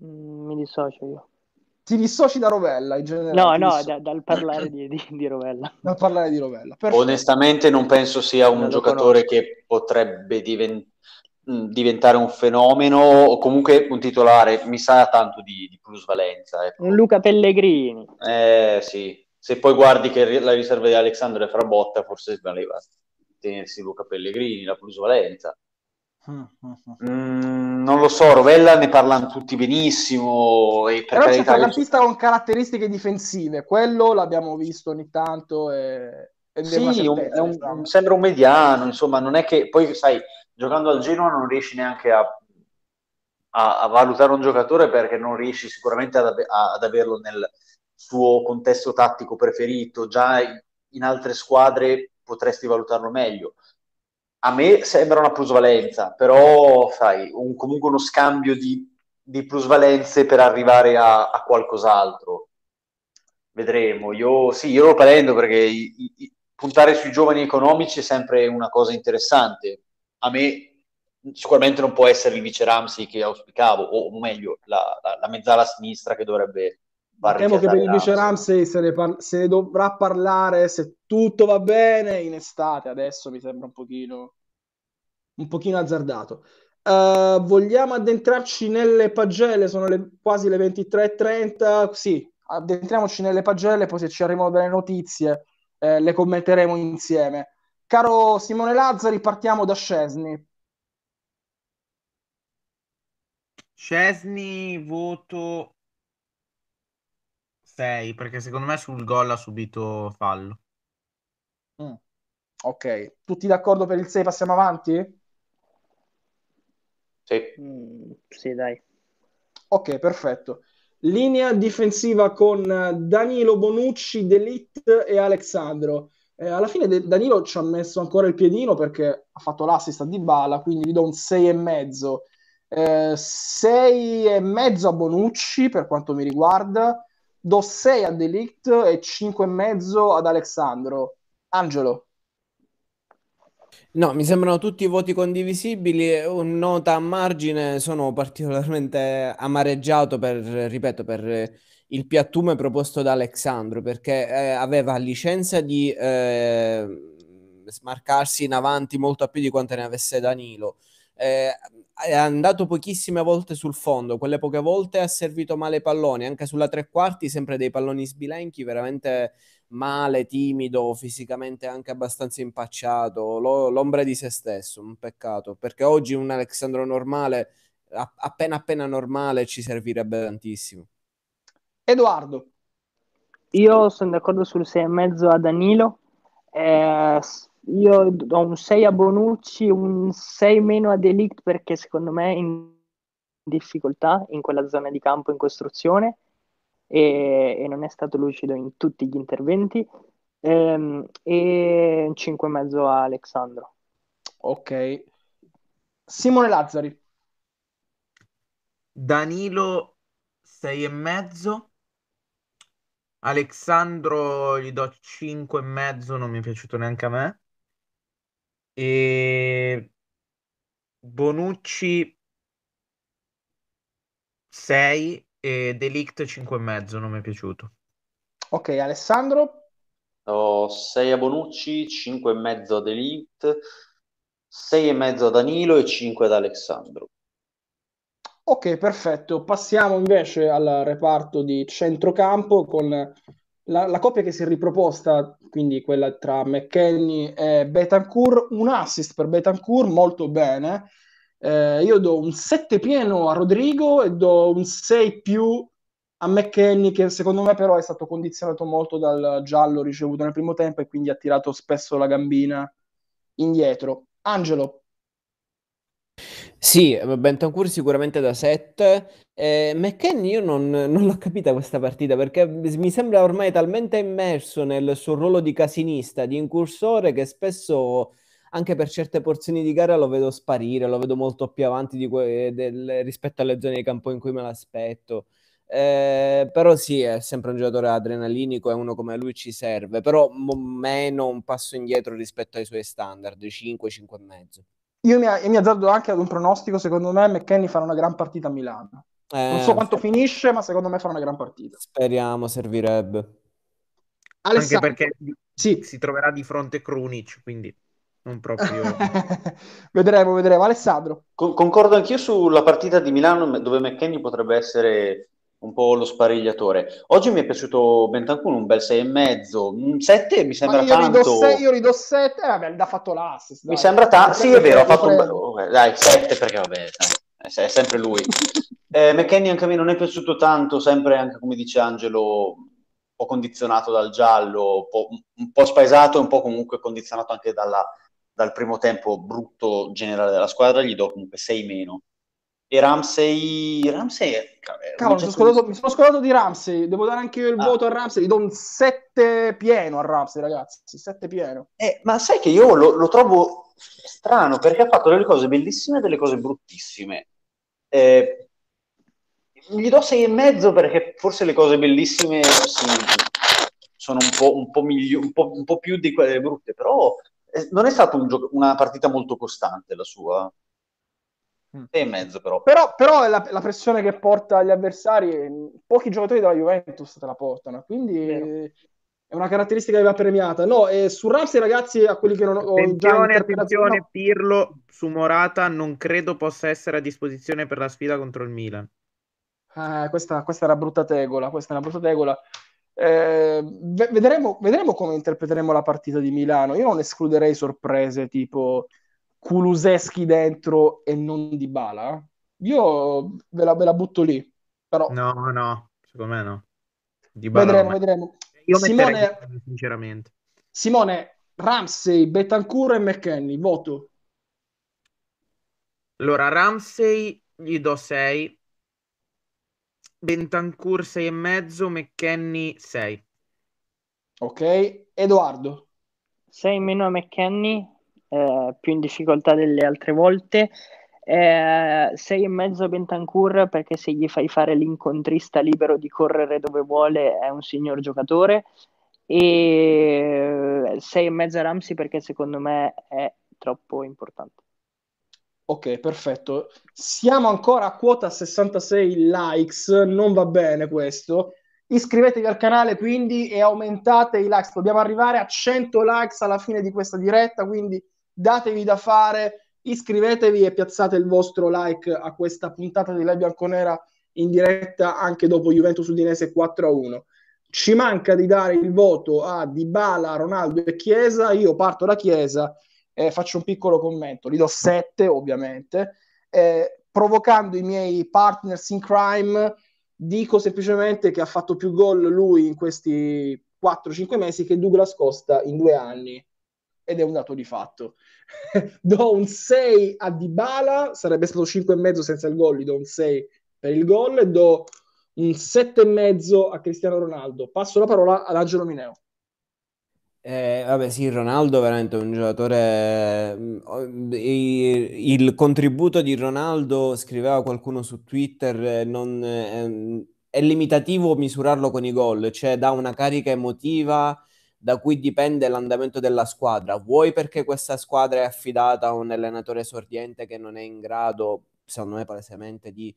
Mm, mi dissocio io. Ti dissoci da Rovella in generale? No, no, da, dal parlare di, di, di, Rovella. Dal parlare di Rovella. Perfetto. Onestamente non penso sia un giocatore conosco. che potrebbe diventare diventare un fenomeno o comunque un titolare mi sa tanto di, di plusvalenza. Ecco. Un Luca Pellegrini. Eh sì, se poi guardi che la riserva di Alessandro è frabotta, forse valeva tenersi Luca Pellegrini, la plusvalenza. Mm, non lo so, Rovella ne parlano tutti benissimo. E per Però c'è trequartista con caratteristiche difensive, quello l'abbiamo visto ogni tanto e, e Sì, un- un- sembra un mediano, insomma, non è che poi, sai, giocando al Genoa non riesci neanche a, a- a valutare un giocatore perché non riesci sicuramente ad, a- ad averlo nel suo contesto tattico preferito. Già in altre squadre potresti valutarlo meglio. A me sembra una plusvalenza, però, sai, un- comunque uno scambio di, di plusvalenze per arrivare a, a qualcos'altro. Vedremo. Io sì, io lo prendo perché i- i- puntare sui giovani economici è sempre una cosa interessante. A me sicuramente non può essere il vice Ramsey che auspicavo, o meglio, la, la, la mezzala sinistra che dovrebbe far Temo che per il vice Ramsey se ne, par- se ne dovrà parlare se tutto va bene in estate. Adesso mi sembra un pochino, un pochino azzardato. Eh, vogliamo addentrarci nelle pagelle? Sono le- quasi le 23.30. Sì, addentriamoci nelle pagelle, poi se ci arrivano delle notizie eh, le commenteremo insieme. Caro Simone Lazzari, partiamo da Scesni. Scesni voto 6 perché secondo me sul gol ha subito fallo. Mm. Ok, tutti d'accordo per il 6? Passiamo avanti? Sì. Mm, sì, dai. Ok, perfetto. Linea difensiva con Danilo Bonucci, Delit e Alexandro. Eh, alla fine Danilo ci ha messo ancora il piedino perché ha fatto l'assist a Dybala, quindi gli do un 6,5. Eh, 6,5 a Bonucci per quanto mi riguarda, do 6 a Delict e 5,5 ad Alexandro. Angelo. No, mi sembrano tutti voti condivisibili. Un nota a margine, sono particolarmente amareggiato per, ripeto, per il piattume proposto da Alexandro, perché eh, aveva licenza di eh, smarcarsi in avanti molto più di quanto ne avesse Danilo. Eh, è andato pochissime volte sul fondo, quelle poche volte ha servito male i palloni, anche sulla tre quarti, sempre dei palloni sbilenchi, veramente male, timido, fisicamente anche abbastanza impacciato, lo- l'ombra di se stesso, un peccato, perché oggi un Alexandro normale, a- appena appena normale, ci servirebbe tantissimo. Edoardo. Io sono d'accordo sul 6,5 a Danilo. Eh, io do un 6 a Bonucci, un 6 meno a Delict perché secondo me è in difficoltà in quella zona di campo in costruzione e, e non è stato lucido in tutti gli interventi. Ehm, e un 5,5 a Alexandro. Ok. Simone Lazzari. Danilo 6 e mezzo. Alexandro gli do 5 e mezzo, non mi è piaciuto neanche a me. E Bonucci 6 e Delict 5 e mezzo, non mi è piaciuto. Ok, Alessandro. Ho 6 a Bonucci, 5 e mezzo ad Elite, 6 e mezzo a Danilo e 5 ad Alessandro. Ok, perfetto. Passiamo invece al reparto di centrocampo con la, la coppia che si è riproposta, quindi quella tra McKenny e Betancourt. Un assist per Betancourt, molto bene. Eh, io do un 7 pieno a Rodrigo e do un 6 più a McKenny, che secondo me però è stato condizionato molto dal giallo ricevuto nel primo tempo e quindi ha tirato spesso la gambina indietro. Angelo. Sì, Bentancur sicuramente da 7. Eh, McKennie io non, non l'ho capita questa partita perché mi sembra ormai talmente immerso nel suo ruolo di casinista, di incursore, che spesso anche per certe porzioni di gara lo vedo sparire, lo vedo molto più avanti que- del- rispetto alle zone di campo in cui me l'aspetto. Eh, però sì, è sempre un giocatore adrenalinico e uno come lui ci serve, però meno un passo indietro rispetto ai suoi standard, 5, 5 e mezzo. Io mi, mi azzardo anche ad un pronostico, secondo me McKenny farà una gran partita a Milano. Non so Eh, quanto finisce, ma secondo me farà una gran partita. speriamo, servirebbe. Anche Alessandro. perché Sì. si troverà di fronte Krunic, quindi non proprio... vedremo, vedremo. Alessandro. Con- concordo anch'io sulla partita di Milano dove McKennie potrebbe essere un po' lo sparigliatore. Oggi mi è piaciuto Bentancur un bel 6,5, un 7 mi sembra io tanto. ridò 6, io ridò 7, eh, vabbè, l'ha fatto l'assist. Mi sembra tanto. Sì, è vero, ha fatto un bel... Oh, Dai, 7 perché vabbè, è è sempre lui. Eh, McKenny anche a me non è piaciuto tanto, sempre anche come dice Angelo, un po' condizionato dal giallo, un po', un po' spaesato e un po' comunque condizionato anche dalla- dal primo tempo brutto generale della squadra, gli do comunque 6 meno. E Ramsey, Ramsey è... Cavolo, mi scordato, mi sono scordato di Ramsey. Devo dare anche io il Ah. voto a Ramsey. Gli do un 7 pieno a Ramsey, ragazzi. 7 pieno. Eh, ma sai che io lo, lo trovo strano perché ha fatto delle cose bellissime e delle cose bruttissime. Eh, gli do sei e mezzo perché forse le cose bellissime sì, sono un po', un po' miglio- un po', un po' più di quelle brutte, però eh, non è stata un gioco- una partita molto costante la sua. Mm. E mezzo però. Però, però è la, la pressione che porta agli avversari, pochi giocatori della Juventus te la portano, quindi Vero. è una caratteristica che va premiata. No, e su Ramsey, ragazzi, a quelli che non ho già Attenzione, attenzione, no, Pirlo su Morata non credo possa essere a disposizione per la sfida contro il Milan. Eh, questa, questa è una brutta tegola, questa è una brutta tegola. Eh, ve- vedremo, vedremo come interpreteremo la partita di Milano. Io non escluderei sorprese tipo Kuluseschi dentro e non Dybala. Io ve la, ve la butto lì, però No, no, secondo me no. Dybala vedremo, non è- vedremo. Io metterei Simone, Dybala, sinceramente. Simone, Ramsey, Betancourt e McKenny, voto. Allora, Ramsey gli do 6, Bentancur 6 e mezzo, McKenny 6. Ok, Edoardo. 6 meno a McKenny, eh, più in difficoltà delle altre volte. Eh, 6 e mezzo a Bentancur perché se gli fai fare l'incontrista libero di correre dove vuole è un signor giocatore. E 6 e mezzo a Ramsey perché secondo me è troppo importante. Ok, perfetto. Siamo ancora a quota 66 likes, non va bene questo. Iscrivetevi al canale quindi e aumentate i likes. Dobbiamo arrivare a 100 likes alla fine di questa diretta, quindi datevi da fare, iscrivetevi e piazzate il vostro like a questa puntata di Live Bianconera in diretta anche dopo Juventus Udinese 4-1. Ci manca di dare il voto a Dybala, Ronaldo e Chiesa. Io parto da Chiesa eh, faccio un piccolo commento, li do 7 ovviamente, eh, provocando i miei partners in crime, dico semplicemente che ha fatto più gol lui in questi 4-5 mesi che Douglas Costa in due anni, ed è un dato di fatto. do un 6 a Dybala, sarebbe stato 5,5 senza il gol, gli do un 6 per il gol e do un 7,5 a Cristiano Ronaldo. Passo la parola ad Angelo Mineo. Eh, vabbè, sì, Ronaldo è veramente un giocatore. mm, Il contributo di Ronaldo, scriveva qualcuno su Twitter, eh, non, eh, è limitativo misurarlo con i gol, cioè dà una carica emotiva da cui dipende l'andamento della squadra. Vuoi perché questa squadra è affidata a un allenatore esordiente che non è in grado, secondo me, palesemente, di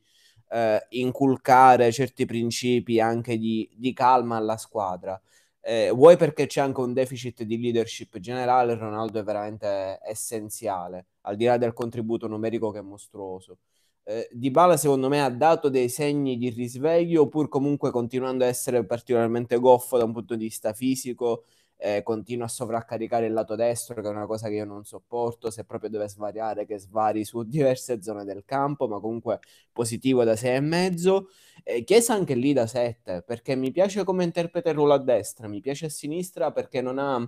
eh, inculcare certi principi anche di, di calma alla squadra. Eh, vuoi perché c'è anche un deficit di leadership generale, Ronaldo è veramente essenziale, al di là del contributo numerico che è mostruoso. Eh, Dybala secondo me ha dato dei segni di risveglio, pur comunque continuando a essere particolarmente goffo da un punto di vista fisico, eh, continua a sovraccaricare il lato destro, che è una cosa che io non sopporto, se proprio deve svariare, che svari su diverse zone del campo, ma comunque positivo da 6,5. Eh, Chiesa anche lì da 7, perché mi piace come interpreta il ruolo a destra, mi piace a sinistra perché non ha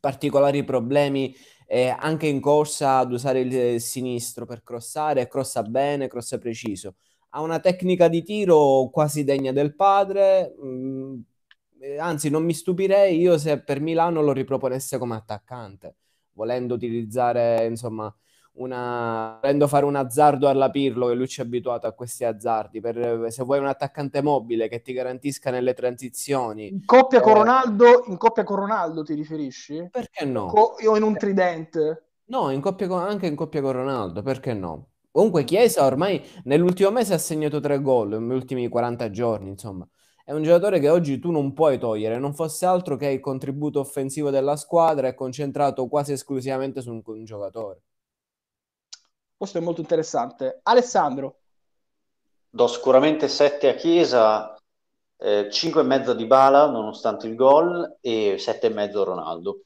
particolari problemi eh, anche in corsa ad usare il eh, sinistro per crossare, crossa bene, crossa preciso. Ha una tecnica di tiro quasi degna del padre, mh, eh, anzi non mi stupirei io se per Milano lo riproponesse come attaccante, volendo utilizzare insomma una, volendo fare un azzardo alla Pirlo che lui ci è abituato a questi azzardi, per, se vuoi un attaccante mobile che ti garantisca nelle transizioni, In coppia con Eh. Ronaldo, in coppia con Ronaldo ti riferisci? perché no? Co- o in un tridente? No, in coppia con- anche in coppia con Ronaldo, perché no? Comunque Chiesa ormai nell'ultimo mese ha segnato tre gol, negli ultimi 40 giorni, insomma. È un giocatore che oggi tu non puoi togliere, non fosse altro che il contributo offensivo della squadra è concentrato quasi esclusivamente su un, un giocatore. Questo è molto interessante. Alessandro, do sicuramente 7 a Chiesa, eh, 5 e mezzo di Bala nonostante il gol e 7 e mezzo a Ronaldo.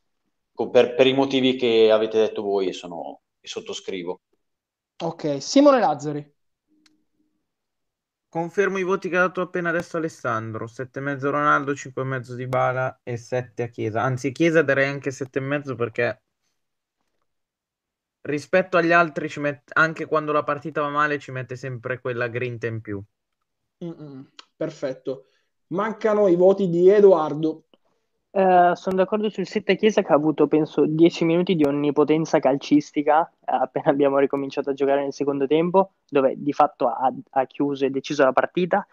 Per, per, i motivi che avete detto voi e, sono, e sottoscrivo. Ok, Simone Lazzari. Confermo i voti che ha dato appena adesso Alessandro. 7,5 Ronaldo, 5,5 di Bala e 7 a Chiesa. Anzi, Chiesa darei anche 7,5 perché rispetto agli altri, met... anche quando la partita va male, ci mette sempre quella grinta in più. Mm-mm, perfetto. Mancano i voti di Edoardo. Uh, sono d'accordo sul 7 Chiesa che ha avuto, penso, 10 minuti di onnipotenza calcistica uh, appena abbiamo ricominciato a giocare nel secondo tempo, dove di fatto ha, ha chiuso e deciso la partita.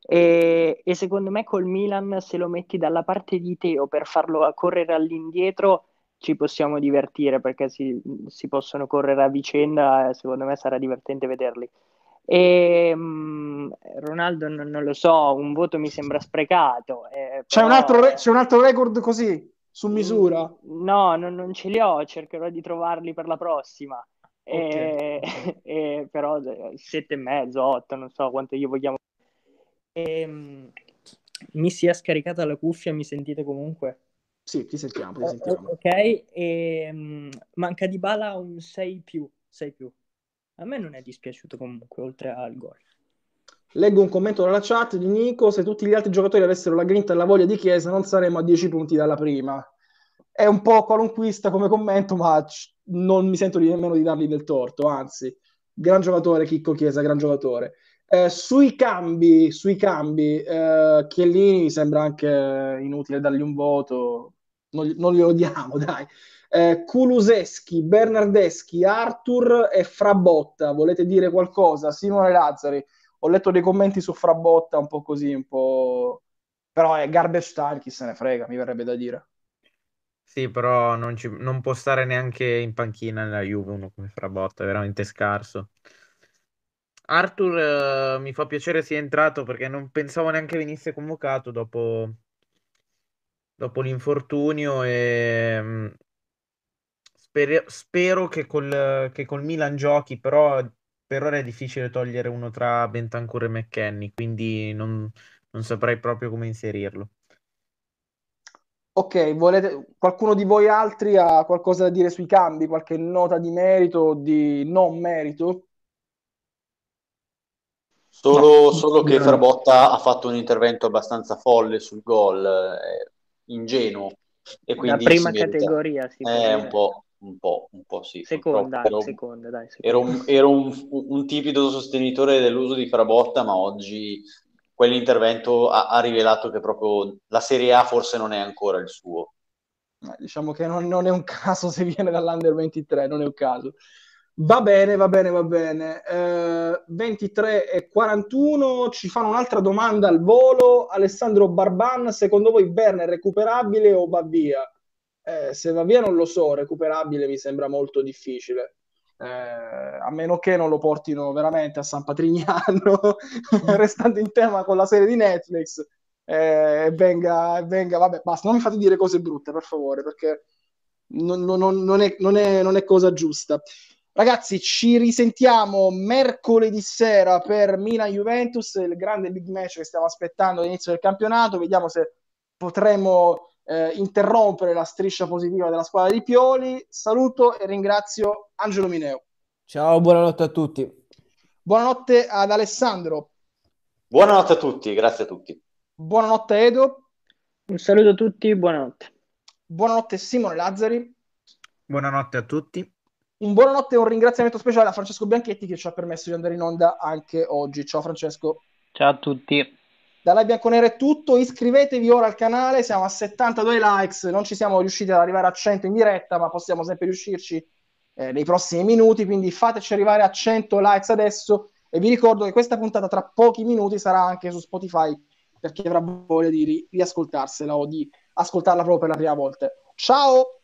E, e, secondo me col Milan, se lo metti dalla parte di Teo per farlo correre all'indietro, ci possiamo divertire perché si, si possono correre a vicenda secondo me sarà divertente vederli. E um, Ronaldo non, non, lo so, un voto mi sembra sprecato. Eh, c'è, un altro re- c'è, un altro record così, su misura? No, non, non, ce li ho, cercherò di trovarli per la prossima. Okay. E, e, però sette e mezzo, otto, non so quanto io vogliamo. E, um, mi sia scaricata la cuffia, mi sentite comunque? Sì, ti sentiamo, ti sentiamo. Ok, e, um, manca di bala un 6 più, 6 più. A me non è dispiaciuto comunque, oltre al gol. Leggo un commento dalla chat di Nico: se tutti gli altri giocatori avessero la grinta e la voglia di Chiesa, non saremmo a 10 punti dalla prima. È un po' qualunquista come commento, ma non mi sento nemmeno di dargli del torto, anzi, gran giocatore Chicco Chiesa, gran giocatore. Eh, sui cambi, sui cambi eh, Chiellini sembra anche inutile dargli un voto, non glielo diamo, dai eh, Kuluseschi, Bernardeschi, Arthur e Frabotta. Volete dire qualcosa? Simone Lazzari. Ho letto dei commenti su Frabotta un po' così, un po'... Però è garbage time, chi se ne frega, mi verrebbe da dire. Sì, però non, ci... non può stare neanche in panchina nella Juve uno come Frabotta, è veramente scarso. Arthur uh, mi fa piacere sia entrato perché non pensavo neanche venisse convocato dopo, dopo l'infortunio e mm, Spero, spero che, col, che col Milan giochi, però per ora è difficile togliere uno tra Bentancur e McKenny, quindi non, non saprei proprio come inserirlo. Ok, volete, qualcuno di voi altri ha qualcosa da dire sui cambi, qualche nota di merito o di non merito? Solo, solo che Frabotta ha fatto un intervento abbastanza folle sul gol, eh, ingenuo. E quindi La prima categoria, sì. È un po', un po', un po' sì. Seconda, ero, seconda, dai, seconda. Ero, un, ero un, un, timido sostenitore dell'uso di Frabotta, ma oggi quell'intervento ha, ha, rivelato che proprio la Serie A forse non è ancora il suo. Diciamo che non, non è un caso se viene dall'Under 23, non è un caso. Va bene, va bene, va bene. Eh, 23 e 41 ci fanno un'altra domanda al volo. Alessandro Barban, secondo voi Bern è recuperabile o va via? Eh, se va via non lo so, recuperabile mi sembra molto difficile. Eh, a meno che non lo portino veramente a San Patrignano, restando in tema con la serie di Netflix, eh, e venga, venga, vabbè, basta, non mi fate dire cose brutte, per favore, perché non, non, non, è, non, è, è cosa giusta. Ragazzi, ci risentiamo mercoledì sera per Milan-Juventus, il grande big match che stiamo aspettando all'inizio del campionato. Vediamo se potremo eh, interrompere la striscia positiva della squadra di Pioli. Saluto e ringrazio Angelo Mineo. Ciao, buonanotte a tutti. Buonanotte ad Alessandro. Buonanotte a tutti, grazie a tutti. Buonanotte Edo. Un saluto a tutti, buonanotte. Buonanotte Simone Lazzari. Buonanotte a tutti. Un buonanotte e un ringraziamento speciale a Francesco Bianchetti che ci ha permesso di andare in onda anche oggi. Ciao Francesco. Ciao a tutti. Dalla Bianconera è tutto, iscrivetevi ora al canale, siamo a 72 likes, non ci siamo riusciti ad arrivare a 100 in diretta, ma possiamo sempre riuscirci eh, nei prossimi minuti, quindi fateci arrivare a 100 likes adesso e vi ricordo che questa puntata tra pochi minuti sarà anche su Spotify per chi avrà voglia di ri- riascoltarsela o di ascoltarla proprio per la prima volta. Ciao!